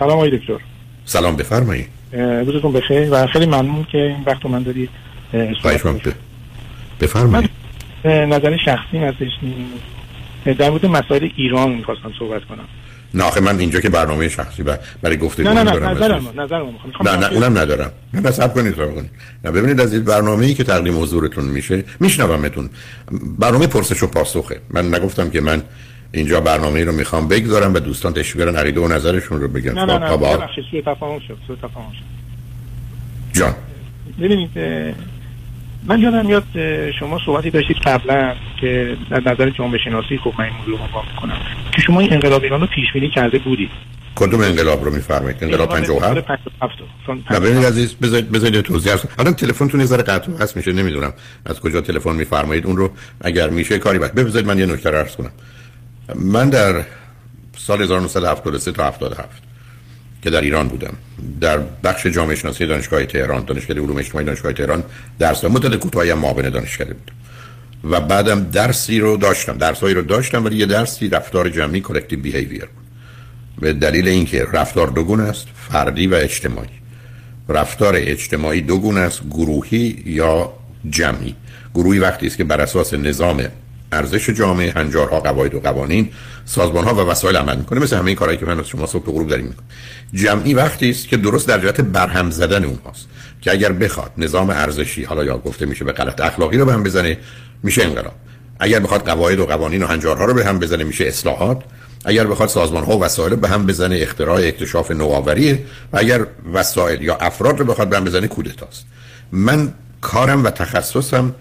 سلام آقای دکتر. سلام بفرمایید. روزتون بخیر و خیلی ممنون که این وقت من دارید بفرمایید. نظر شخصی هستش در مورد مسائل ایران می‌خواستم صحبت کنم. نه آخه من اینجا که برنامه شخصی برای گفته نه نه نه نظرم نظرم نه نه اونم ندارم. نه نه صبر کنید صبر کنید. نه ببینید از این برنامه‌ای که تقدیم حضورتون میشه میشنومتون. برنامه پرسش و پاسخه. من نگفتم که من اینجا برنامه رو می‌خوام بگذارم و دوستان تشویق بیارن عقیده و نظرشون رو بگن. نه نه نه ببخشید سوء تفاهم شد سوء تفاهم شد. جان. ببینید من یادم میاد شما صحبتی داشتید قبلا که در نظر جامعه شناسی خب من این موضوع رو می‌کنم که شما این انقلاب ایران رو پیش بینی کرده بودید. کدوم انقلاب رو میفرمایید؟ انقلاب 57 نه ببینید عزیز بذارید بذارید توضیح هست الان تلفنتون یه ذره قطع هست میشه نمی‌دونم از کجا تلفن میفرمایید اون رو. اگر میشه کاری بعد بذارید من یه نکته عرض کنم. من در سال 1973 تا 77 که در ایران بودم در بخش جامعه شناسی دانشگاه تهران دانشکده علوم اجتماعی دانشگاه تهران درس مدت کوتاهی معاون دانشکده بودم و بعدم درسی رو داشتم. درسایی رو داشتم ولی یه درسی رفتار جمعی کلکتیو بیهیویر بود. به دلیل اینکه رفتار دوگون است فردی و اجتماعی. رفتار اجتماعی دوگون است گروهی یا جمعی. گروهی وقتی است که بر اساس نظام ارزش جامعه هنجارها قواعد و قوانین سازمان ها و وسایل عمل می‌کنه. مثل همه کارهایی که من از شما صبح غروب داریم می‌کنم جمعی وقتی است که درست در جهت برهم زدن اونهاست که اگر بخواد نظام ارزشی حالا یا گفته میشه به غلط اخلاقی رو به هم بزنه میشه انقلاب. اگر بخواد قواعد و قوانین و هنجارها رو به هم بزنه میشه اصلاحات. اگر بخواد سازمان ها و وسایل به هم بزنه اختراع اکتشاف نوآوری. و اگر وسایل یا افراد رو بخواد به هم بزنه کودتاست. من کارم و تخصصم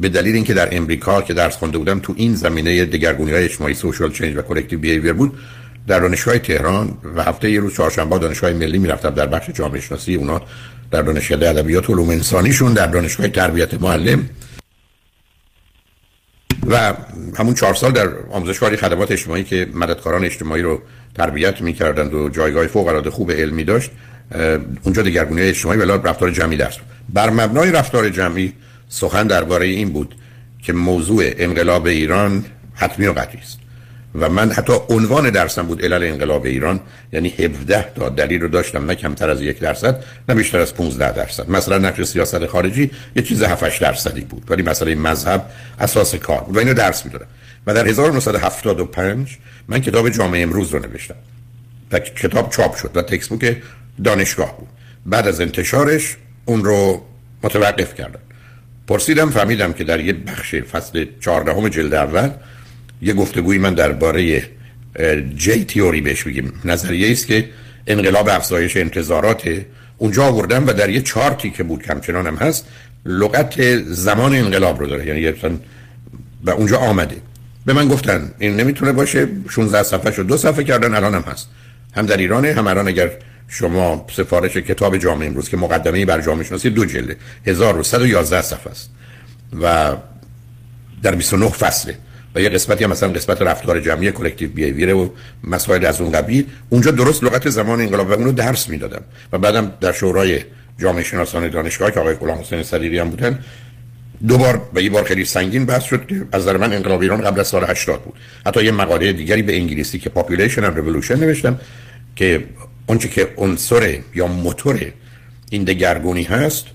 به دلیل اینکه در امریکا که درس خونده بودم تو این زمینه دگرگونی های اجتماعی سوشال چنج و کلکتیو بیهیویر بود در دانشگاه تهران و هفته یه روز چهارشنبه دانشگاه ملی می‌رفتم در بخش جامعه شناسی اونا در دانشکده ادبیات و علوم انسانیشون در دانشگاه تربیت معلم. و همون چهار سال در آموزشگاه خدمات اجتماعی که مددکاران اجتماعی رو تربیت می‌کردند و جایگاه فوق العاده خوب علمی داشت اونجا دگرگونی اجتماعی و رفتار جمعی درس بر مبنای رفتار جمعی سخن درباره این بود که موضوع انقلاب ایران حتمی و قطعی است. و من حتی عنوان درسم بود علل انقلاب ایران یعنی 17 تا دلیل رو داشتم نه کمتر از یک درصد نه بیشتر از 15 درصد. مثلا نقش سیاست خارجی یه چیز 7 درصدی بود ولی مسئله مذهب اساس کار بود. و اینو درس می‌دادم. و در 1975 من کتاب جامعه امروز رو نوشتم. و کتاب چاپ شد و تکست بوک دانشگاه بود. بعد از انتشارش اون رو متوقف کردم. پرسیدم فهمیدم که در یه بخش فصل چهاردهم جلد اول یه گفتگوی من درباره جی تیوری بهش بگیم نظریه است که انقلاب افزایش انتظارات اونجا آوردم و در یه چارتی که بود کمچنان هم هست لغت زمان انقلاب رو داره. یعنی و اونجا آمده. به من گفتن این نمی‌تونه باشه 16 صفحه شد دو صفحه کردن الان هم هست. هم در ایرانه هم الان اگر شما سفارش کتاب جامعه امروز که مقدمه بر جامعه شناسی دو جلده 1111 صفحه است. و در 29 فصله. و یه قسمتی هم مثلا قسمت رفتار جمعی کلکتیو بیهیویر و مسائل از اون قبیل. اونجا درست لغت زمان انقلاب و اونو درس می‌دادم. و بعدم در شورای جامعه شناسان دانشگاه که آقای غلام حسین صدیقی هم بودن دو بار و یه بار خیلی سنگین بحث شد که از نظر من انقلاب ایران قبل از سال 80 بود. حتی یه مقاله دیگری به انگلیسی که Population and Revolution نوشتم که اونچه که عنصر یا موتور این دگرگونی هست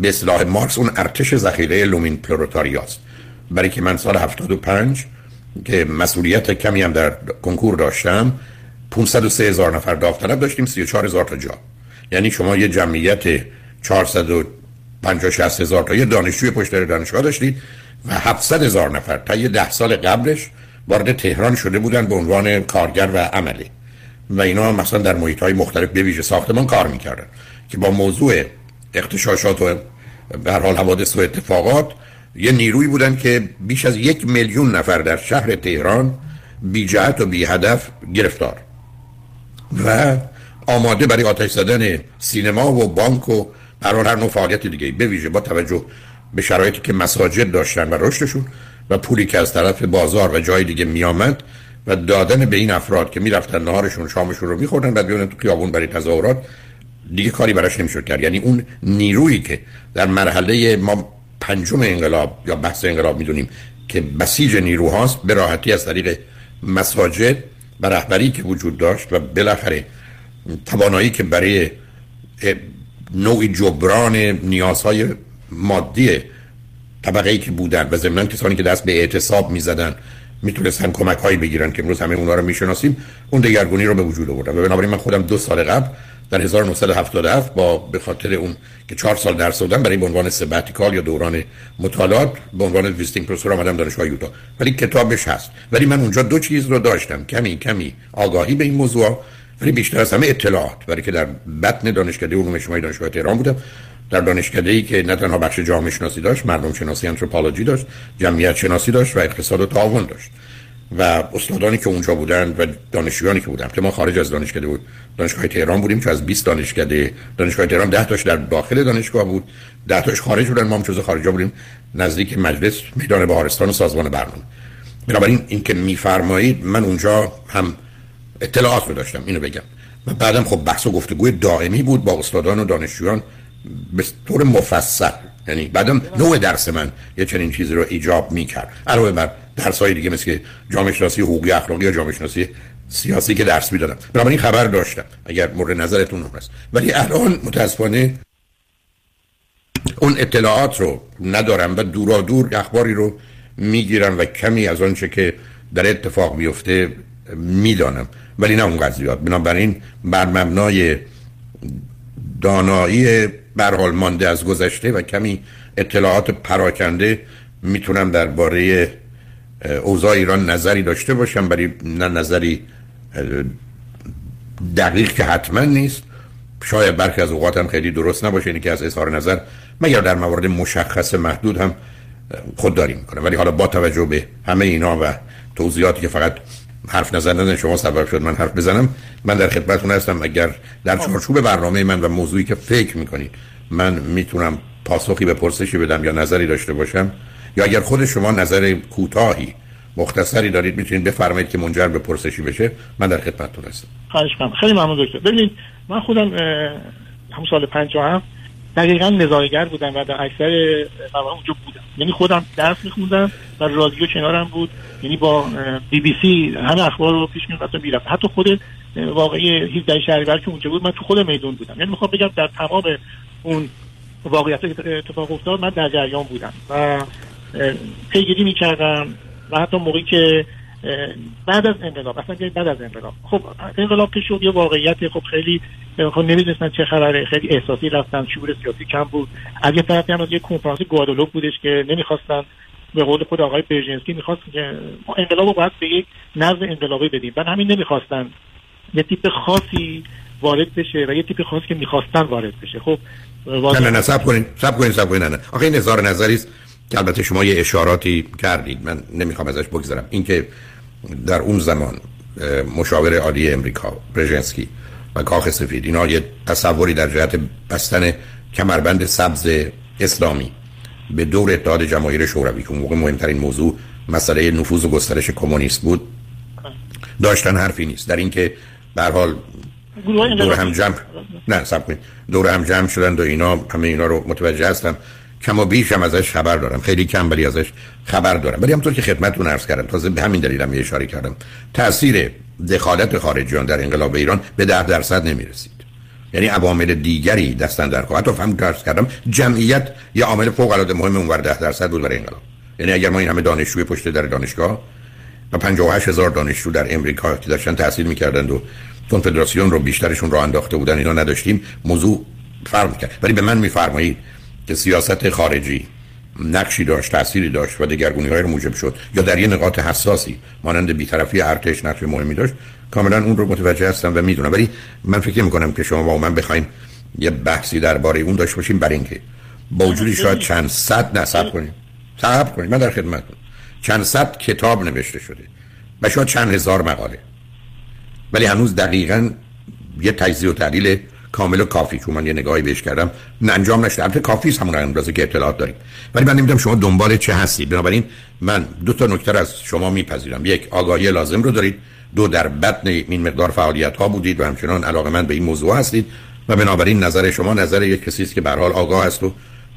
به اصطلاح مارکس اون ارتش ذخیره لومپن پرولتاریاست برای که من سال 75 که مسئولیت کمی هم در کنکور داشتم 503 هزار نفر داوطلب داشتیم 34 هزار تا جا. یعنی شما یه جمعیت 450 60 هزار تا یه دانشجوی پشت دانشگاه داشتید و 700 هزار نفر. تا یه ده سال قبلش وارد تهران شده بودن به عنوان کارگر و عملی. و اینا مثلا در محیط های مختلف به ویژه ساختمان کار می‌کردن که با موضوع اختشاشات و به حال حوادث و اتفاقات یه نیروی بودن که بیش از یک میلیون نفر در شهر تهران بی جهت و بی هدف گرفتار و آماده برای آتش زدن سینما و بانک و هر هر نوع فعالیت دیگه به ویژه با توجه به شرایطی که مساجد داشتن و رشدشون و پولی که از طرف بازار و جای دیگه میآمد و دادن به این افراد که می‌رفتن نهارشون شامشون رو میخوردن بعد بیان تو خیابون برای تظاهرات دیگه کاری براش نمی‌شد کرد. یعنی اون نیرویی که در مرحله ما پنجم انقلاب یا بحث انقلاب می‌دونیم که بسیج نیروهاست به راحتی از طریق مساجد و رهبری که وجود داشت و بالاخره توانایی که برای نوعی جبران نیازهای مادی طبقه ای که بودن و ضمن کسانی که دست به اعتصاب می‌زدن می‌تونستن کمک هایی بگیرن که امروز همه اونا رو می‌شناسیم. اون دگرگونی رو به وجود آوردن و بنابراین من خودم دو سال قبل در 1977 با به خاطر اون که چهار سال درس دادم برای به عنوان سباتیکال یا دوران مطالعات به عنوان visiting professor آمدم دانشگاه یوتا. ولی کتابش هست. ولی من اونجا دو چیز رو داشتم. کمی کمی آگاهی به این موضوع ولی بیشتر از همه اطلاعات. ولی که در بطن دانشکده علوم اجتماعی دانشگاه تهران بودم. در دانشکده ای که نه تنها بخش جامعه شناسی داشت مردم شناسی anthropology داشت جمعیت شناسی داشت و اقتصاد و تعاون داشت. و استادانی که اونجا بودن و دانشجویانی که بودن که ما خارج از دانشکده بود. دانشگاه تهران بودیم که از 20 دانشکده دانشگاه تهران 10 تاش در داخل دانشگاه بود. 10 تاش خارج بودن ما هم جزء خارجا بودیم نزدیک مجلس میدان بهارستان و سازمان برنامه. بنابراین این که میفرمایید من اونجا هم اطلاعات رو داشتم اینو بگم. و بعدم خب بحث و گفتگوی دائمی بود با استادان و دانشجویان. به طور مفصل. یعنی بعدم نوع درس من یه چنین چیزی رو ایجاب می‌کرد. علاوه بر درس های دیگه مثل جامعه شناسی حقوقی اخلاقی یا جامعه شناسی سیاسی که درس می‌دادم. بنابراین خبر داشتم اگر مورد نظرتون هست ولی الان متاسفانه اون اطلاعات رو ندارم و دورا دور اخباری رو می‌گیرم و کمی از آنچه که در اتفاق بیفته می‌دانم. ولی نه اون زیاد. بنابراین بر مبنای دانایی برحال مانده از گذشته و کمی اطلاعات پراکنده می‌تونم درباره اوضاع ایران نظری داشته باشم برای نه نظری دقیق که حتما نیست. شاید برخی از اوقات هم خیلی درست نباشه اینی که از اظهار نظر مگر در موارد مشخص محدود هم خودداری می‌کنه ولی حالا با توجه به همه اینا و توضیحاتی که فقط حرف نزدن شما سبب شد من حرف بزنم. من در خدمتتون هستم اگر در چارچوب برنامه من و موضوعی که فکر می‌کنید من می‌تونم پاسخی به پرسشی بدم یا نظری داشته باشم یا اگر خود شما نظر کوتاهی مختصری دارید می‌تونید بفرمایید که منجر به پرسشی بشه. من در خدمتتون هستم. خواهش خیلی ممنون دکتر. ببینید من خودم همون سال 57 دقیقا نظارگر بودم و در اکثر مواقع اونجا بودم. یعنی خودم درس میخوندم و رادیو کنارم بود. یعنی با بی بی سی همه اخبار رو پیش می‌رفتم می‌رفت حتی خود واقعی 17 شهریور که اونجا بود من تو خود میدون بودم. یعنی می‌خوام بگم در تمام اون واقعیت اتفاق افتاد من در جریان بودم. و پیگیری می‌کردم و حتی موقعی که بعد از انقلاب اصلا بعد از انقلاب. خب انقلاب که شد یه واقعیت خب خیلی خب نمی‌دونستن چه خبره. خیلی احساسی رفتن شعور سیاسی کم بود. از یه طرفی هم از یه کنفرانس گوادالوپ بودش که نمی‌خواستن به قول خود آقای برژنسکی می‌خواست که ما انقلاب رو باید به یک نظم انقلابی بدیم. بعد همین نمی‌خواستن. یه تیپ خاصی وارد بشه و یه تیپ خاصی که می‌خواستن وارد بشه. خب نه نه نه سب کنین سب کنین سب کنین نه نه. آخه این نظار نظری است که البته شما یه اشاراتی کردید. من نمی‌خوام ازش بگذرم. اینکه در اون زمان مشاور عالی امریکا برژنسکی و کاخ سفید. اینا یه تصوری در جهت بستن کمربند سبز اسلامی به دور اتحاد جماهیر شوروی که موقع مهمترین موضوع مسئله نفوذ و گسترش کمونیست بود داشتن حرفی نیست. در اینکه به حال دور هم جمع نه سب دور هم جمع شدند و اینا همه اینا رو متوجه هستم. کم و بیش هم ازش خبر دارم. خیلی کم ولی ازش خبر دارم. ولی همطور که خدمتتون عرض کردم تازه به همین دلیلم یه اشاره کردم. تاثیر دخالت خارجیان در انقلاب ایران به ده درصد نمی‌رسید. یعنی عوامل دیگری دستن در حتی فهم درس کردم جمعیت یه عامل فوق العاده مهم اونور ده درصد بود برای انقلاب. یعنی اگر ما این همه دانشجوی پشت در دانشگاه و 58 هزار دانشجو در امریکا که داشتن تحصیل می‌کردند و کنفدراسیون رو بیشترشون رو انداخته بودن اینا نداشتیم موضوع فرق می‌کرد. ولی به من میفرمایید که سیاست خارجی نقشی داشت تأثیری داشت و دگرگونی های رو موجب شد یا در یه نقاط حساسی مانند بیطرفی ارتش نقش مهمی داشت کاملا اون رو متوجه هستم و می‌دونم. ولی من فکر می‌کنم که شما با من بخوایم یه بحثی درباره اون داشته باشیم برای اینکه با وجودی شاید چند صد نصب کنیم. صبر کنیم. من در خدمتتون. چند صد کتاب نوشته شده و شاید چند هزار مقاله. ولی هنوز دقیقا یه تجزیه و تحلیل کامل و کافی. چون من یه نگاهی بهش کردم. نه انجام نشده. البته کافی است همون اندازه که اطلاعات داریم. ولی من نمی‌دونم شما دنبال چه هستید. بنابراین من دو تا نکته از شما میپذیرم. یک آگاهی لازم رو دارید. دو در بطن این مقدار فعالیت ها بودید و همچنان علاقه من به این موضوع هستید. و بنابراین نظر شما نظر یک کسی است که به حال آگاه است و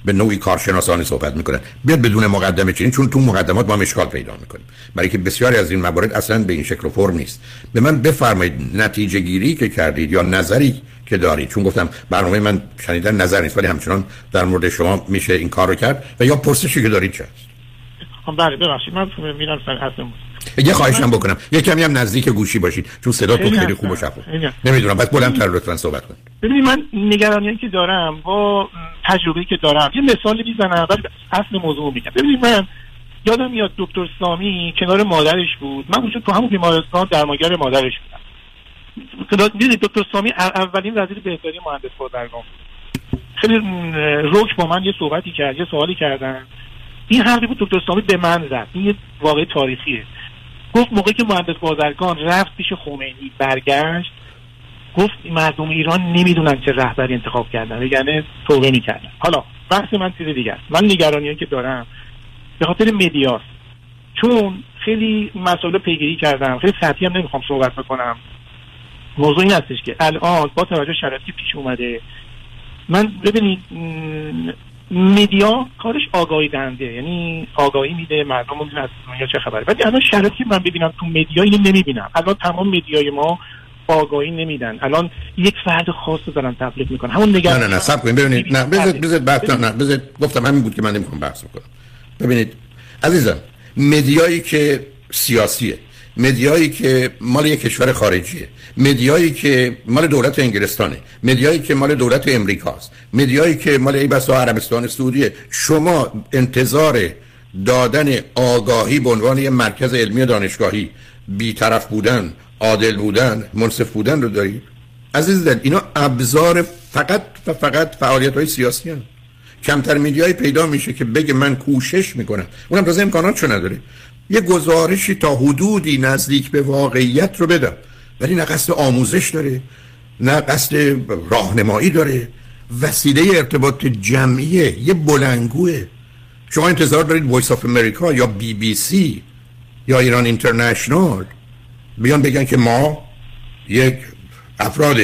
به نوعی کارشناسانی صحبت می‌کنن بیاد بدون مقدمه چنین چون تو مقدمات ما مشکال پیدا می‌کنیم. برای که بسیاری از این موارد اصلا به این شکل و فرم نیست. به من بفرمایید نتیجه گیری که کردید یا نظری که دارید چون گفتم برنامه من شنیدن نظر نیست ولی همچنان در مورد شما میشه این کار رو کرد و یا پرسشی که دارید چه هست خب، بله ببخشید. من میرم سر اصل یه خواهشم بکنم. یه کمی هم نزدیک گوشی باشید چون صدا تو خیلی خوب و شفاف نمی‌دونم. بس بلندتر لطفا صحبت کن ببینید من نگرانی که دارم با تجربه که دارم یه مثال می‌زنم ولی اصل موضوع میگم. ببینید من یادم میاد دکتر سامی کنار مادرش بود. من اونجا تو همون بیمارستان درمانگر مادرش بودم. دیدید دکتر سامی اولین وزیر بهداری مهندس بازرگان خیلی روک با من یه صحبتی کرد یه سوالی کردن. این حرفی بود دکتر سامی به من زد. این یه واقع تاریخیه. گفت موقعی که مهندس بازرگان رفت پیش خمینی برگشت گفت مردم ایران نمی‌دونن چه رهبری انتخاب کردن. یعنی توبه می‌کردن. حالا بحث من چیز دیگه است. من نگرانی که دارم به خاطر مدیاست چون خیلی مسئله پیگیری کردم خیلی سطحی هم نمی‌خوام صحبت بکنم. موضوع این هستش که الان با توجه شرایطی پیش اومده. من ببینید میدیا کارش آگاهی دهنده یعنی آگاهی میده مردم می‌دونن از دنیا چه خبره. ولی الان شرایطی من ببینم تو مدیا اینو نمی‌بینم. الان تمام مدیای ما آگاهی نمیدن. الان یک فرد خاص رو دارن تبلیغ می‌کنن. همون نگاه نه نه نه سب کنید. ببینید نه بذارید بذارید بحث نه بذارید گفتم همین بود که من نمی‌خوام بحث بکنم. ببینید عزیزم مدیایی که سیاسیه. مدیایی که مال یک کشور خارجیه مدیایی که مال دولت انگلستانه مدیایی که مال دولت امریکاست مدیایی که مال ای بسا عربستان سعودیه. شما انتظار دادن آگاهی به عنوان یک مرکز علمی دانشگاهی بیطرف بودن عادل بودن منصف بودن رو دارید؟ عزیز دل اینا ابزار فقط و فقط فعالیت های سیاسی هن. کمتر میدیایی پیدا میشه که بگه من کوشش می‌کنم. اونم تازه امکانات چون نداره. یه گزارشی تا حدودی نزدیک به واقعیت رو بدم. ولی نه قصد آموزش داره نه قصد راهنمایی داره. وسیله ارتباط جمعیه یه بلنگوه. شما انتظار دارید Voice of America یا بی بی سی یا Iran International بیان بگن که ما یک افراد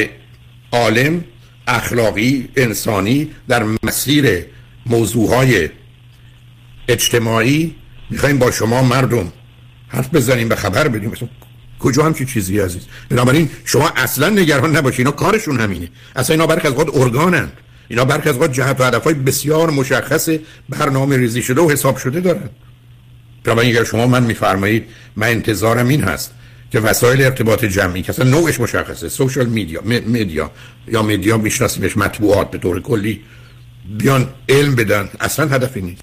عالم اخلاقی انسانی در مسیر موضوعهای اجتماعی می‌خوایم با شما مردم حرف بزنیم به خبر بدیم. مثلا کجا همچین چیزی عزیز؟ بنابراین شما اصلا نگران نباشید اینا کارشون همینه. اصلا اینا برخ از قد ارگانن. اینا برخ از قد جهت و هدفهای بسیار مشخص برنامه ریزی شده و حساب شده دارن. بنابراین اگر شما من میفرمایید من انتظارم این هست که وسایل ارتباط جمعی که اصلا نوعش مشخصه سوشال میدیا میدیا یا میدیا میشناسیمش مطبوعات به طور کلی بیان علم بدن. اصلا هدفی نیست.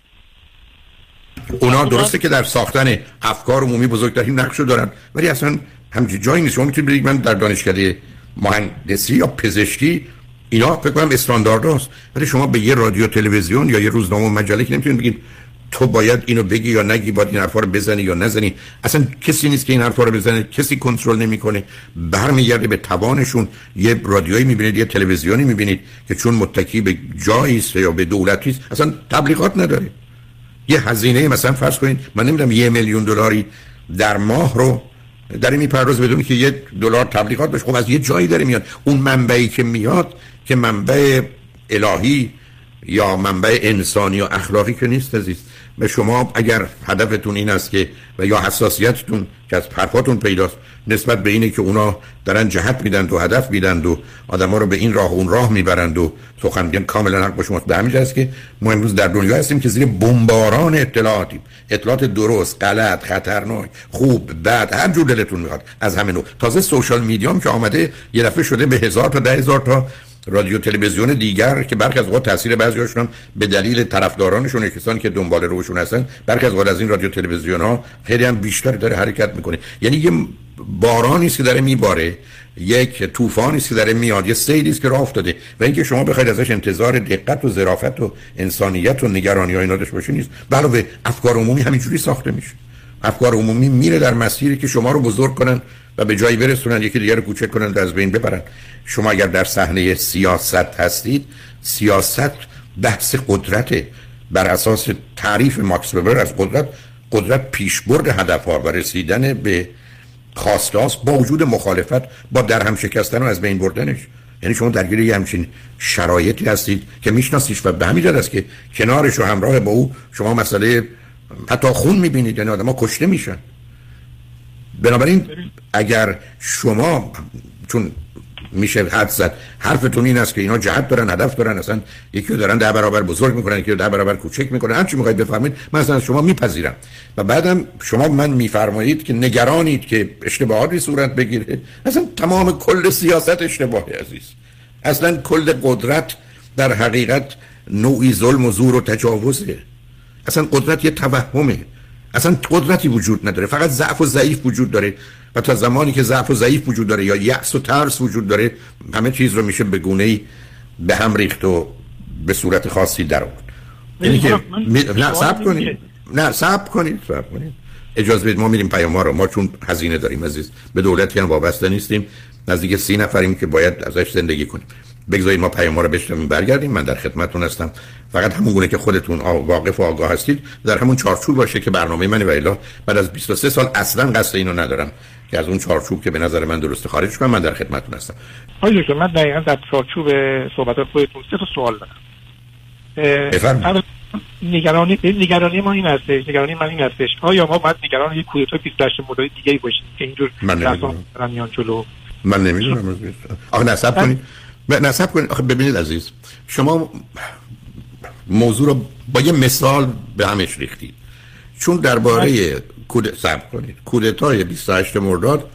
اونا درسته که در ساختن افکار عمومی بزرگترین نقش رو دارن ولی اصلا همچی جایی نیست. شما می‌تونید بگید من در دانشکده مهندسی یا پزشکی اینا فکر کنم استاندارد ولی شما به یه رادیو تلویزیون یا یه روزنامه مجله که نمی‌تونید بگید تو باید اینو بگی یا نگی باید این حرفا رو بزنی یا نزنی. اصلا کسی نیست که این حرفا رو بزنه کسی کنترل نمی‌کنه. برمیگرده به توانشون. یه رادیویی می‌بینید یه تلویزیونی می‌بینید که چون متکی به جایی یا به دولتی است اصلا تبلیغات نداره. یه هزینه مثلا فرض کنید من نمی‌دونم یه میلیون دلاری در ماه رو داره میپرداز بدون که یه دلار تبلیغات بشه خب از یه جایی داره میاد. اون منبعی که میاد که منبع الهی یا منبع انسانی یا اخلاقی که نیست عزیز. به شما اگر هدفتون این است که و یا حساسیتتون که از حرفاتون پیداست نسبت به اینه که اونا دارن جهت میدن و هدف میدن و آدما رو به این راه و اون راه می‌برند و سخن میگن. کاملا حق با شما به همین است که ما امروز در دنیا هستیم که زیر بمباران اطلاعاتیم. اطلاعات درست غلط خطرناک خوب بد هر جور دلتون می‌خواد. از همه نوع. تازه سوشال میدیام که آمده یه دفعه شده به هزار تا ده هزار تا رادیو تلویزیون دیگر که برخی از اوقات تاثیر بعضیاشون به دلیل طرفدارانشون کسانی که دنبال روشون هستن. برخی از از این رادیو تلویزیون ها خیلی هم بیشتر داره حرکت می‌کنه. یعنی یه بارانی است که داره میباره یک طوفانی است که داره میاد یه سیلی است که راه افتاده و اینکه شما بخواید ازش انتظار دقت و ظرافت و انسانیت و نگرانی ها اینا داشته باشید نیست علاوه افکار عمومی همینجوری ساخته میشه. افکار عمومی میره در مسیری که شما رو بزرگ کنن. و به جایی برسونن یکی دیگر رو کوچک کنن و از بین ببرن. شما اگر در صحنه سیاست هستید سیاست بحث قدرت بر اساس تعریف ماکس وبر از قدرت قدرت پیشبرد هدف و رسیدن به خواستاست با وجود مخالفت با در هم شکستن و از بین بردنش. یعنی شما درگیر یه همچین شرایطی هستید که میشناسیش و به همین است که کنارش و همراه با او شما مسئله حتی خون می‌بینید یعنی آدم کشته میشن. بنابراین اگر شما چون میشه حد زد حرفتون این است که اینا جهت دارن هدف دارن اصلا یکی رو دارن ده برابر بزرگ می‌کنن یکی رو ده برابر کوچک می‌کنن هر چی می‌خواید بفرمایید من اصلا شما میپذیرم. و بعدم شما من میفرمایید که نگرانید که اشتباهاتی صورت بگیره. اصلا تمام کل سیاست اشتباهی عزیز. اصلا کل قدرت در حقیقت نوعی ظلم و زور و تجاوزه. اصلا قدرت یه توهمه. اصلا قدرتی وجود نداره. فقط ضعف و ضعیف وجود داره. و تا زمانی که ضعف و ضعیف وجود داره یا یأس و ترس وجود داره همه چیز رو میشه به گونه ای به هم ریخت و به صورت خاصی در آورد. یعنی که نه صبر کنید. نه صبر کنید صبر کنید. اجازه بدید ما میریم پیام رو. ما چون هزینه داریم عزیز. به دولتی هم وابسته نیستیم. نزدیک سی نفریم که باید ازش زندگی کنیم. بگذارید ما پیام رو بشنویم برگردیم. من در خدمتتون هستم. فقط همون گونه که خودتون واقف و آگاه هستید در همون چارچوب باشه که برنامه من و الا. بعد از 23 سال اصلا قصد اینو ندارم که از اون چارچوب که به نظر من درست خارج کنم من در خدمتتون هستم. آقای دکتر من دقیقا در چارچوب صحبت خودتون سه تا سوال دارم. نگرانی نگرانی ما این هستش نگرانی من این هستش. آیا ما باید نگران یک کودتا 28 مورد دیگه ای باشیم که اینجور من نمی‌دونم. من نمی‌دونم. آخه نصب کنید. نصب کنید. آخه ببینید عزیز شما موضوع رو با یه مثال به همش ریختید. چون درباره کود سب کنید. کودتای 28 مرداد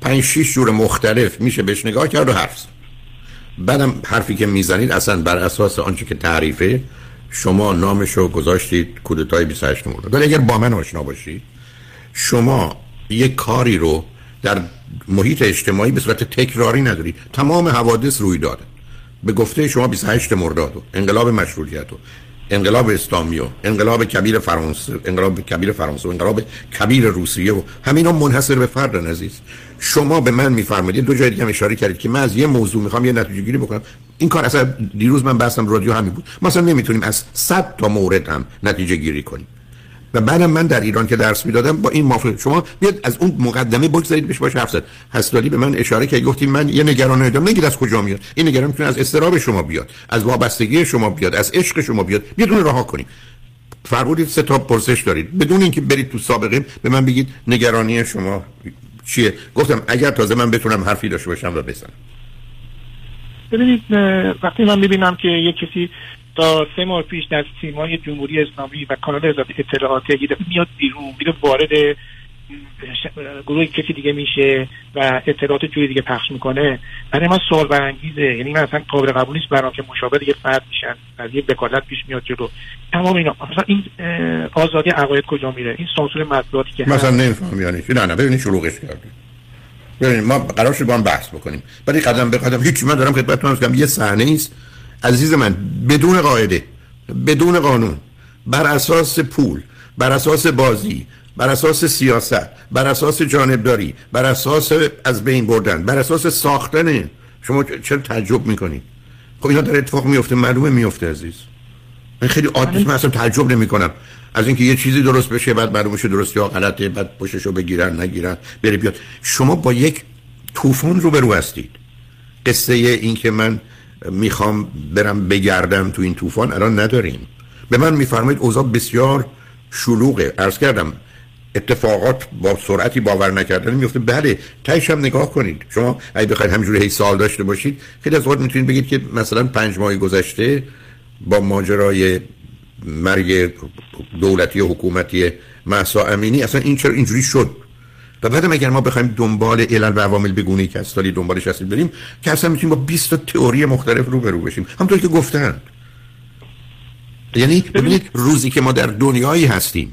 5 6 جور مختلف میشه بهش نگاه کرد و حرف بعدم حرفی که می‌زنید اصلا بر اساس آنچه که تعریفه شما نامش رو گذاشتید کودتای 28 مرداد. ولی اگر با من آشنا باشید شما یک کاری رو در محیط اجتماعی به صورت تکراری ندارید تمام حوادث روی داده به گفته شما 28 مرداد و انقلاب مشروطیت و انقلاب اسلامی و انقلاب کبیر فرانسه انقلاب کبیر فرانسه و انقلاب کبیر روسیه و همینا منحصر به فرد عزیز شما به من میفرمایید دو جای دیگه هم اشاره کردید که من از یه موضوع می‌خوام یه نتیجه گیری بکنم. این کار اصلا دیروز من بحثم رادیو همین بود. مثلا نمی‌تونیم از 100 تا مورد هم نتیجه گیری کنیم. و بعدم من در ایران که درس می‌دادم با این موافق شما بیاد از اون مقدمه بگذارید بهش باشه حرف زد هستالی به من اشاره که گفتی من یه نگرانی دارم نگید از کجا میاد. این نگران می‌تونه از استراب شما بیاد از وابستگی شما بیاد از عشق شما بیاد. اون رها کنیم. فرمودید سه تا پرسش دارید. بدون اینکه برید تو سابقه به من بگید نگرانی شما چیه؟ گفتم اگر تازه من بتونم حرفی داشته باشم و بزنم. ببینید وقتی من می‌بینم که یه کسی تا سه ماه پیش در سیمای جمهوری اسلامی و کانال اطلاعاتی یه دفعه میاد بیرون میره وارد گروه کسی دیگه میشه و اطلاعات جوی دیگه پخش می‌کنه. برای من سوال برانگیزه یعنی من اصلا قابل قبول نیست برام که مشابه یه فرد میشن. از یه بکالت پیش میاد جلو. تمام اینا. مثلا این آزادی عقاید کجا میره؟ این سانسور مطبوعاتی که مثلا نمیفهم یعنی نه نه. ببینید شروعش کردیم ببینید ما قرار شد با هم بحث بکنیم. ولی قدم به قدم هیچ من دارم خدمتتون میگم یه صحنه است. عزیز من بدون قاعده بدون قانون بر اساس پول بر اساس بازی بر اساس سیاست بر اساس جانبداری بر اساس از بین بردن بر اساس ساختن. شما چرا تعجب می‌کنید؟ خب اینا در اتفاق میفته معلومه میفته عزیز. من خیلی عادی من اصلا تعجب نمی کنم از اینکه یه چیزی درست بشه بعد معلوم شه درست یا غلطه بعد پشتشو بگیرن نگیرن بره بیاد. شما با یک طوفان رو برو هستید. قصه این که من می‌خوام برم بگردم تو این طوفان الان نداریم. به من میفرمایید اوضاع بسیار شلوغه. عرض کردم اتفاقات با سرعتی باور نکردن میفته. بله تایش هم نگاه کنید. شما اگه بخواید همجوری هی سال داشته باشید خیلی از وقت می‌تونید بگید که مثلا پنج ماه گذشته با ماجرای مرگ دولتی و حکومتی محسا امینی اصلا این چرا اینجوری شد؟ و بعدم اگر ما بخوایم دنبال علل و عوامل بگونی که از سالی دنبالش هستیم بریم که اصلا می‌تونیم با 20 تا تئوری مختلف رو برو بشیم. همونطور که گفتن. یعنی ببینید روزی که ما در دنیایی هستیم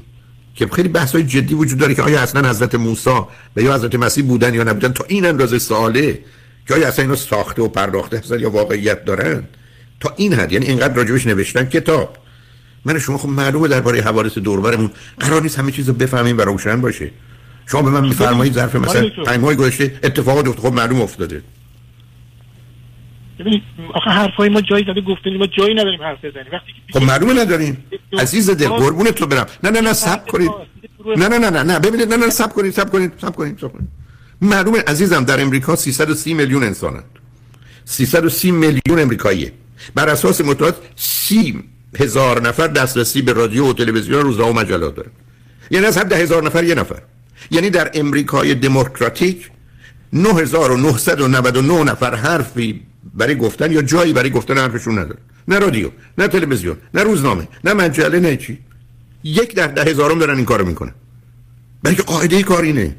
که خیلی بحث های جدی وجود داره که آیا اصلا حضرت موسی و یا حضرت مسیح بودن یا نبودن تا این اندازه ساله که آیا اصلا اینا ساخته و پرداخته هستن یا واقعیت دارن؟ تا این حد. یعنی اینقدر راجبش نوشتن کتاب. من شما خب معلومه درباره حوادث دوربرمون قرار نیست همه چیزو بفهمیم و روشن باشه. شما به من میفرمایید ظرف مثلا پنج ماه گذشته اتفاقات خب معلوم افتاده. ببینید آخه حرفای ما جایی داده گفتنی ما جایی نداریم حرف بزنیم. وقتی خب معلومه نداریم. عزیز دل قربونت تو برم. نه نه نه سب کنید. نه نه نه نه نه ببینید نه نه سب کنید سب کنید سب کنید سب کنید. معلومه عزیزم در امریکا 330 میلیون انسانند 330 میلیون امریکاییه. بر اساس مطالعات 30 هزار نفر دسترسی به رادیو و تلویزیون روزنامه و مجلات دارن. یعنی از هر ده هزار نفر یه نفر. یعنی در امریکای دموکراتیک 9999 نفر حرفی برای گفتن یا جایی برای گفتن حرفشون نداره. نه رادیو نه تلویزیون نه روزنامه نه مجله نه چی. یک ده ده هزارم دارن این کارو می‌کنن. برای که قاعده کار اینه.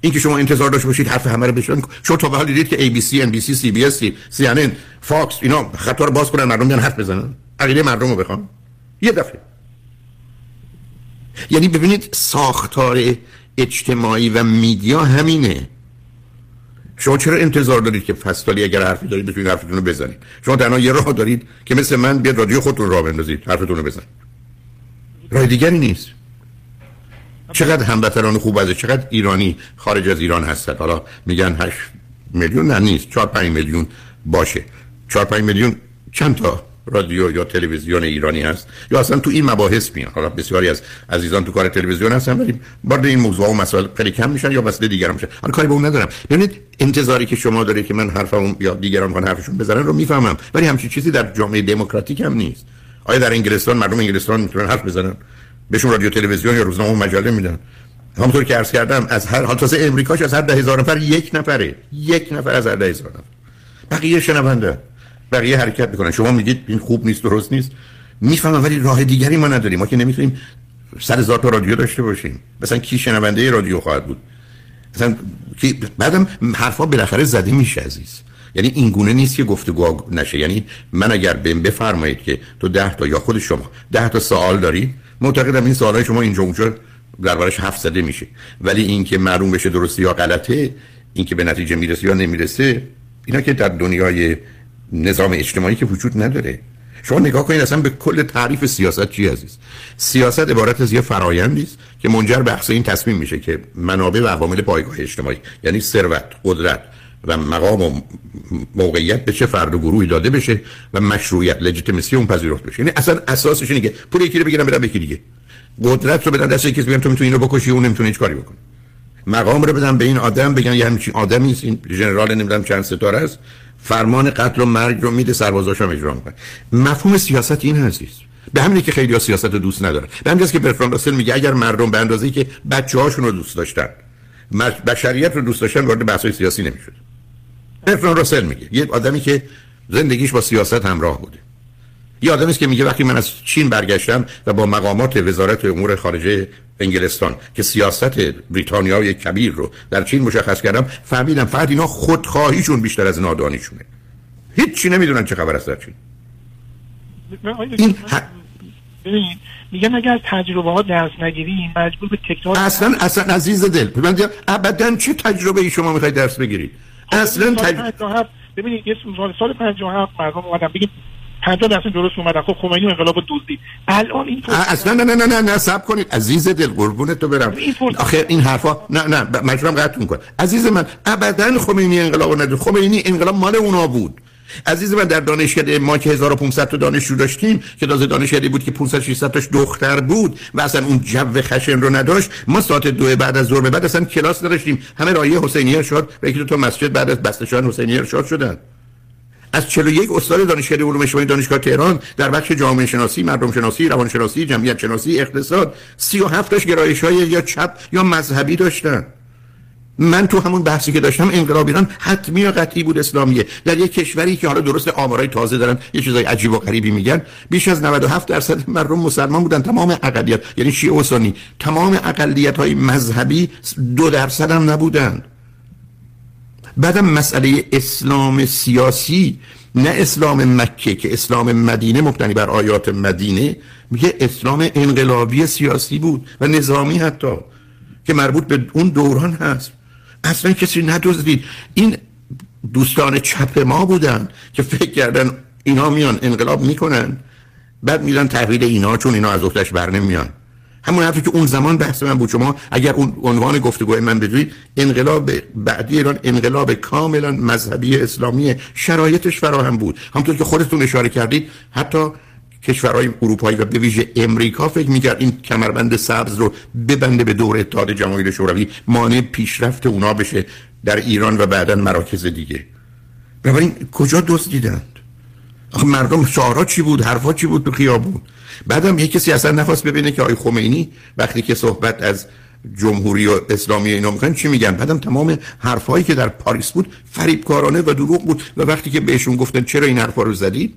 این که شما انتظار داشته باشید حرف همه رو بشنن شما تا به حال دیدید که ABC, NBC, CBS, CNN, فاکس اینا خطا رو باز کنن مردم بیان حرف بزنن. عقیده مردم رو بخوان. یه دفعه. یعنی ببینید ساختار اجتماعی و میدیا همینه. شما چرا انتظار دارید که فستالی اگر حرفی دارید بتونید حرفتون رو بزنید؟ شما تنها یه راه دارید که مثل من بیاد رادیو خودتون راه بندازید حرفتون رو بزنید. راه دیگری نیست. چقدر هموطنان خوب از چقدر ایرانی خارج از ایران هستن. حالا میگن 8 میلیون نه نیست. 4 5 میلیون باشه. 4 5 میلیون چند تا رادیو یا تلویزیون ایرانی هست. یا اصلا تو این مباحث میان. حالا بسیاری از عزیزان تو کار تلویزیون هستن ولی وارد این موضوع و مسائل خیلی کم میشن یا مسئله دیگر میشن. حالا کاری به اون ندارم. ببینید انتظاری که شما دارید که من حرفم یا دیگران کن حرفشون بزنن رو می‌فهمم. ولی همچین چیزی در جامعه دموکراتیک هم نیست. آیا در انگلستان مردم انگلستان می‌تونن حرف بزنن؟ بهشون رادیو تلویزیون یا روزنامه و مجله میدن. همونطور که عرض کردم از هر حال تازه امریکاش از هر ده هزار نفر یک نفره. یک نفر از هر ده هزار نفر. بقیه شنونده. بقیه حرکت می‌کنن. شما میگید این خوب نیست درست نیست. می‌فهمم ولی راه دیگری ما نداریم. ما که نمی‌تونیم سر هزار تا رادیو داشته باشیم. مثلا کی شنونده رادیو خواهد بود؟ مثلا کی بعدم حرفا بالاخره زده میشه عزیز. یعنی این گونه نیست که گفتگو نشه. یعنی من اگر بهم بفرمایید که تو ده تا یا خود شما ده تا سوال داری معتقدم این سوالای شما اینجا اونجا دربارش حرف زده میشه. ولی اینکه معلوم بشه درستی یا غلطه اینکه به نتیجه می‌رسه یا نمی‌رسه اینا که در دنیای نظام اجتماعی که وجود نداره. شما نگاه کنید اصلا به کل تعریف سیاست چی عزیز؟ سیاست عبارت از یه فرایندی است که منجر به این تصمیم میشه که منابع و عوامل پایگاه اجتماعی یعنی ثروت قدرت و مقام و موقعیت به چه فرد و گروهی داده بشه و مشروعیت لجیتیمسی اون پذیرفت بشه. یعنی اصلا اساسش اینه که پول یکی رو بگیرم بدم یکی دیگه. قدرت رو بدن دست یکی بگم تو می‌تونی اینو بکشی اون نمی‌تونه هیچ کاری بکنه. مقام رو بدم به این آدم بگن یه همچین آدمی است این ژنرال نمی‌دونم چند ستاره است. فرمان قتل و مرگ رو میده سربازاشم اجرا می‌کنه. مفهوم سیاست این هست به همینه که خیلی سیاست رو دوست ندارن. به همین که برفران راسل میگه اگر مردم به اندازه‌ای که بچه‌هاشون رو دوست داشتن بشریت رو دوست داشتن وارد بحث‌های سیاسی نمی‌شد. برفران راسل میگه یه آدمی که زندگیش با سیاست همراه بوده. یه آدمی است که میگه وقتی من از چین برگشتم و با مقامات وزارت امور خارجه انگلستان که سیاست بریتانیای کبیر رو در چین مشخص کردم فهمیدم فقط اینا خودخواهیشون بیشتر از نادانیشونه. هیچی نمی‌دونن چه خبر است در چین. این میگن اگر تجربه ها درس نگیریم مجبور به تکرار اصلا اصلا عزیز دل من ابدا چه تجربه ای شما می‌خواید درس بگیرید؟ خب، اصلا تجربه ببینید یه سال 57 مردم اومدن بگید 50 درصد درست اومدن. خب خمینی انقلاب دزدید الان این اصلا نه نه نه نه نه سب کنید. عزیز دل قربونت تو برم. آخه این حرفا نه نه مجبورم قطع می‌کنم. عزیز من ابدا خمینی انقلاب ندید. خمینی انقلاب مال اونا بود. عزیز من در دانشکده ما که 1500 تا دانشجو داشتیم که تازه دانشکده بود که 500 600 تاش دختر بود و اصلا اون جو خشن رو نداشت ما ساعت دو بعد از ظهر بعد اصلا کلاس نداشتیم. همه رایه حسینیه شد و یکی دو تا مسجد بعد از بستشان حسینیه شد شدن. از 41 استاد دانشکده علوم اجتماعی دانشگاه تهران در بخش جامعه شناسی، مردم شناسی، روان شناسی، جمعیت شناسی، اقتصاد 37 تاش گرایش های یا چپ یا مذهبی داشتن. من تو همون بحثی که داشتم انقلاب ایران حتمی و قطعی بود اسلامیه. در یک کشوری که حالا درست آمارای تازه دارن یه چیزای عجیب و غریبی میگن بیش از 97 درصد مردم مسلمان بودن. تمام اقلیت یعنی شیعه و سنی تمام اقلیت های مذهبی دو درصد هم نبودن. بعدم مسئله اسلام سیاسی نه اسلام مکه که اسلام مدینه مبتنی بر آیات مدینه میگه اسلام انقلابی سیاسی بود و نظامی حتی که مربوط به اون دوران هست. اصلا کسی ندوزدید این دوستان چپ ما بودن که فکر کردن اینا میان انقلاب می‌کنن بعد میرن تحویل اینا چون اینا از اختش بر نمیان. همون حرفی که اون زمان بحث من بود. شما اگر اون عنوان گفتگوی من بدوید انقلاب بعدی ایران انقلاب کاملا مذهبی اسلامی شرایطش فراهم بود. همونطور که خودتون اشاره کردید حتی کشورهای اروپایی و به ویژه امریکا فکر می‌کرد این کمربند سبز رو ببنده به دور اتحاد جماهیر شوروی. مانع پیشرفت اونا بشه در ایران و بعدا مراکز دیگه. بنابراین کجا دزدیدند آخه مردم شعارا چی بود؟ حرفا چی بود تو خیابون؟ بعدم یه کسی اصلا نخواست ببینه که آقای خمینی وقتی که صحبت از جمهوری و اسلامی اینا می‌کنن چی میگن؟ بعدم تمام حرفایی که در پاریس بود فریبکارانه و دروغ بود و وقتی که بهشون گفتن چرا این حرفا رو زدید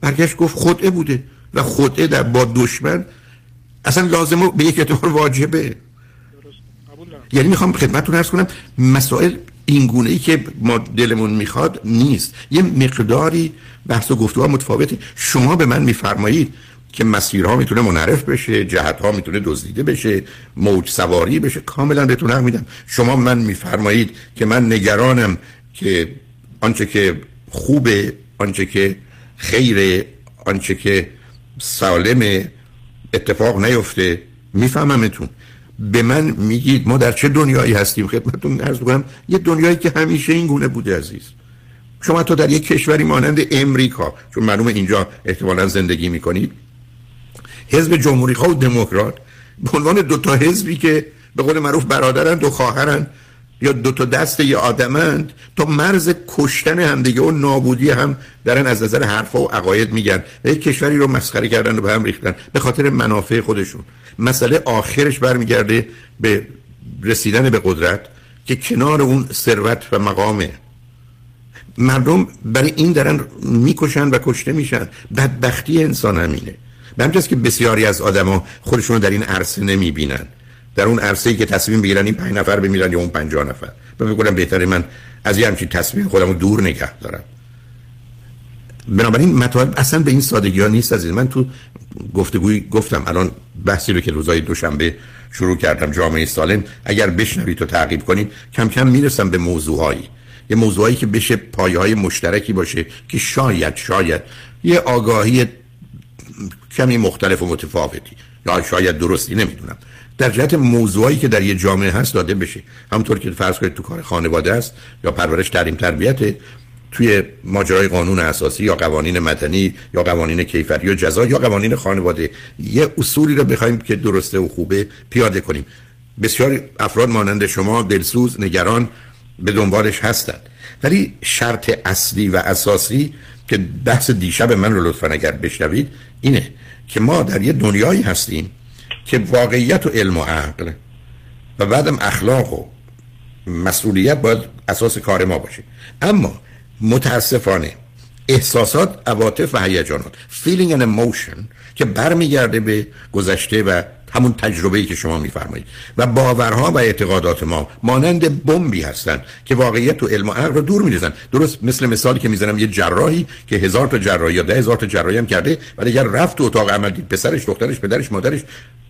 برگشت گفت خودعه بوده و خودعه در با دشمن اصلا لازمه به یک اعتبار واجبه. یعنی می‌خوام خدمتتون ارز کنم مسائل این گونه ای که ما دلمون می‌خواد نیست. یه مقداری بحث و گفتگوها متفاوته. شما به من میفرمایید که مسیرها می‌تونه منعرف بشه جهتها می‌تونه دزدیده بشه موج سواری بشه. کاملا بهتون حق میدم. شما من میفرمایید که من نگرانم که آنچه که خوبه آنچه که خیره آنچه که سالم اتفاق نیفته. میفهممتون. به من میگید ما در چه دنیایی هستیم؟ خدمتتون عرض کنم یه دنیایی که همیشه این گونه بوده عزیز. شما تو در یک کشوری مانند امریکا چون معلومه اینجا احتمالا زندگی می‌کنید حزب جمهوری خواه و دموکرات به عنوان دو تا حزبی که به قول معروف برادرند و خواهرند یا دو تا دست یه آدمند تا مرز کشتن همدیگه و نابودی هم درن از نظر حرفا و عقاید میگن. یک کشوری رو مسخره کردن و به هم ریختن. به خاطر منافع خودشون. مسئله آخرش برمیگرده به رسیدن به قدرت که کنار اون ثروت و مقامه. مردم برای این دارن می‌کشن و کشته میشن. بدبختی انسان همینه. به که بسیاری از آدما خودشون در این عرصه نمی‌بینن. در اون عرصه ای که تصمیم بگیرن این پنج نفر بمیرن یا اون پنجاه نفر. و بگم بهتره من از یه همچین تصمیم خودم دور نگه دارم. بنابراین مطالب اصلا به این سادگی ها نیست از این من تو گفتگوی گفتم الان بحثی رو که روزای دوشنبه شروع کردم جامعه سالم اگر بشنوید و تعقیب کنید کم کم می‌رسم به موضوعهایی. یه موضوعایی که بشه پایه های مشترکی باشه که شاید شاید یه آگاهی کمی مختلف و متفاوتی. یا شاید درستی نمی‌دونم. در جهت موضوعی که در یه جامعه هست داده بشه. همونطور که فرض کنید تو کار خانواده است یا پرورش تعلیم تربیت توی ماجرای قانون اساسی یا قوانین مدنی یا قوانین کیفری و جزا یا قوانین خانواده یه اصولی رو بخوایم که درسته و خوبه پیاده کنیم. بسیار افراد مانند شما دلسوز نگران به دنبالش هستند. ولی شرط اصلی و اساسی که بحث دیشب من رو لطفا اگر بشنوید اینه که ما در یه دنیایی هستیم که واقعیت و علم و عقل و بعدم اخلاق و مسئولیت باید اساس کار ما باشه. اما متاسفانه احساسات عواطف و هیجانات feeling and emotion که برمیگرده به گذشته و همون تجربه ای که شما میفرمایید. و باورها و اعتقادات ما مانند بمبی هستند که واقعیت و علم و عقل رو دور میریزن. درست مثل مثالی که می‌زنم یه جراحی که هزار تا جراحی یا ده هزار تا جراحی هم کرده ولی اگر رفت تو اتاق عمل دید. پسرش دخترش پدرش مادرش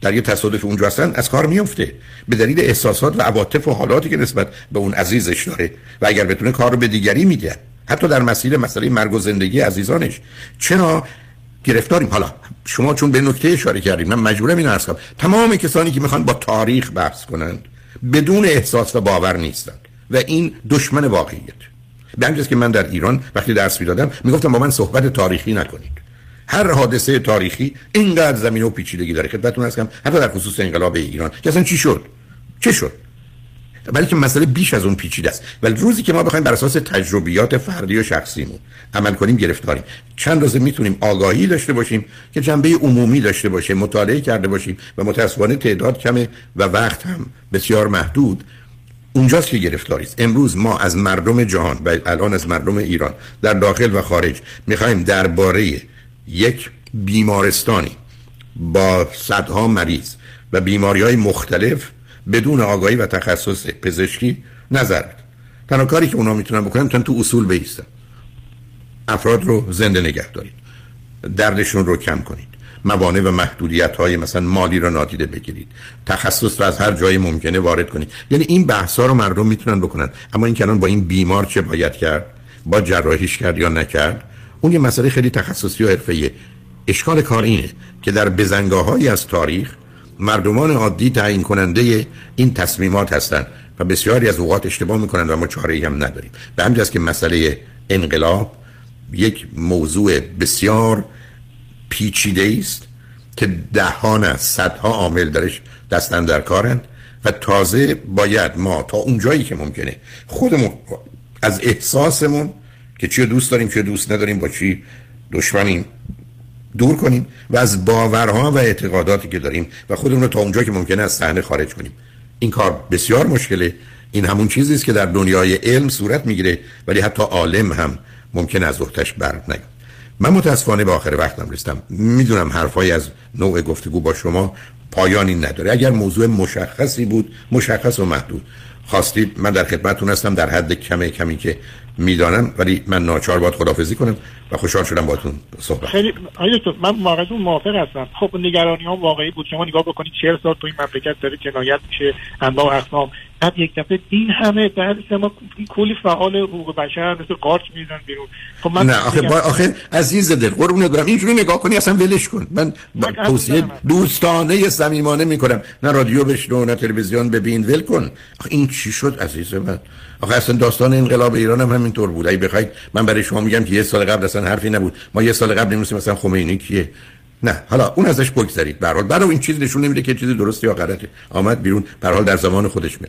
در یه تصادف اونجا هستن از کار میفته به دلیل احساسات و عواطف و حالاتی که نسبت به اون عزیزش داره. و اگر بتونه کار رو به دیگری میده حتی در مسیر مسئله مرگ و زندگی عزیزانش. چرا گرفتاریم. حالا شما چون به نکته اشاره کردیم من مجبورم این عرض کنم. تمام کسانی که می‌خوان با تاریخ بحث کنند بدون احساس و باور نیستند. و این دشمن واقعیت. به همجاست که من در ایران وقتی درس می‌دادم می‌گفتم با من صحبت تاریخی نکنید. هر حادثه تاریخی اینقدر زمین و پیچیدگی داره. خدمتتون هستم حتی در خصوص انقلاب ایران. که اصلا چی شد؟ چه شد؟ ولی که مسئله بیش از اون پیچیده است. ولی روزی که ما بخوایم بر اساس تجربیات فردی و شخصیمون عمل کنیم گرفتاریم. چند روزه می‌تونیم آگاهی داشته باشیم که جنبه عمومی داشته باشه مطالعه کرده باشیم و متاسفانه تعداد کمه و وقت هم بسیار محدود. اونجاست که گرفتاری است. امروز ما از مردم جهان و الان از مردم ایران در داخل و خارج می‌خوایم درباره یک بیمارستانی با صدها مریض و بیماری های مختلف بدون آگاهی و تخصص پزشکی نظر تنها کاری که اونا می‌تونن بکنن می‌تونن تو اصول بیستن. افراد رو زنده نگه دارید. دردشون رو کم کنید. موانع و محدودیت های مثلا مالی رو نادیده بگیرید. تخصص رو از هر جایی ممکنه وارد کنید. یعنی این بحث ها رو مردم می‌تونن بکنن. اما این الان با این بیمار چه باید کرد؟ با جراحیش کرد یا نکرد؟ اون یه مسئله خیلی تخصصی و حرفه‌ایه. اشکال کار اینه که در بزنگاه از تاریخ مردمان عادی تعیین کننده این تصمیمات هستند و بسیاری از اوقات اشتباه می‌کنند و ما چاره هم نداریم. به همین که مسئله انقلاب یک موضوع بسیار پیچیده است که دهان از صدها عامل درش دستن در کارند و تازه باید ما تا اونجایی که ممکنه خودمون از احساسمون که چی دوست داریم چی دوست نداریم با چی دشمنیم دور کنیم و از باورها و اعتقاداتی که داریم و خودمون رو تا اونجا که ممکنه از صحنه خارج کنیم. این کار بسیار مشکله. این همون چیزی است که در دنیای علم صورت می‌گیره ولی حتی عالم هم ممکن از وقتش بر نیاد. من متاسفانه به آخر وقتم رسیدم. می‌دونم حرفای از نوع گفتگو با شما پایانی نداره. اگر موضوع مشخصی بود مشخص و محدود. خواستید من در خدمتتون هستم در حد کمه کمی که می‌دانم ولی من ناچار باید خدافزی کنم و خوشحال شدم باهاتون صحبت خیلی تو من واقعا موافق هستم. خب نگرانی ها واقعی بود. شما نگاه بکنید 40 سال تو این مملکت داره جنایت میشه انواع و اقسام. بعد یک دفعه این همه در ما کلی فعال حقوق بشر مثل قارچ میزن بیرون. خب من نه آخه با آخه عزیز دل قربونت برم. اینجوری نگاه کنی اصلا ولش کن. من توصیه دوستانه صمیمانه می‌کنم. نه رادیو بشنو نه تلویزیون. ببین ول کن. آخه این چی شد عزیز من؟ آخه اصلا داستان انقلاب ایران هم همینطور بود. اگه بخواید من برای شما میگم که یه سال قبل اصلا حرفی نبود. ما یه سال قبل نمی‌دونستیم مثلا خمینی کیه. نه حالا اون ازش بگذرید. به حال برای این چیز نشون نمیده که چیزی درسته یا غلطه. آمد بیرون. به حال در زمان خودش میاد.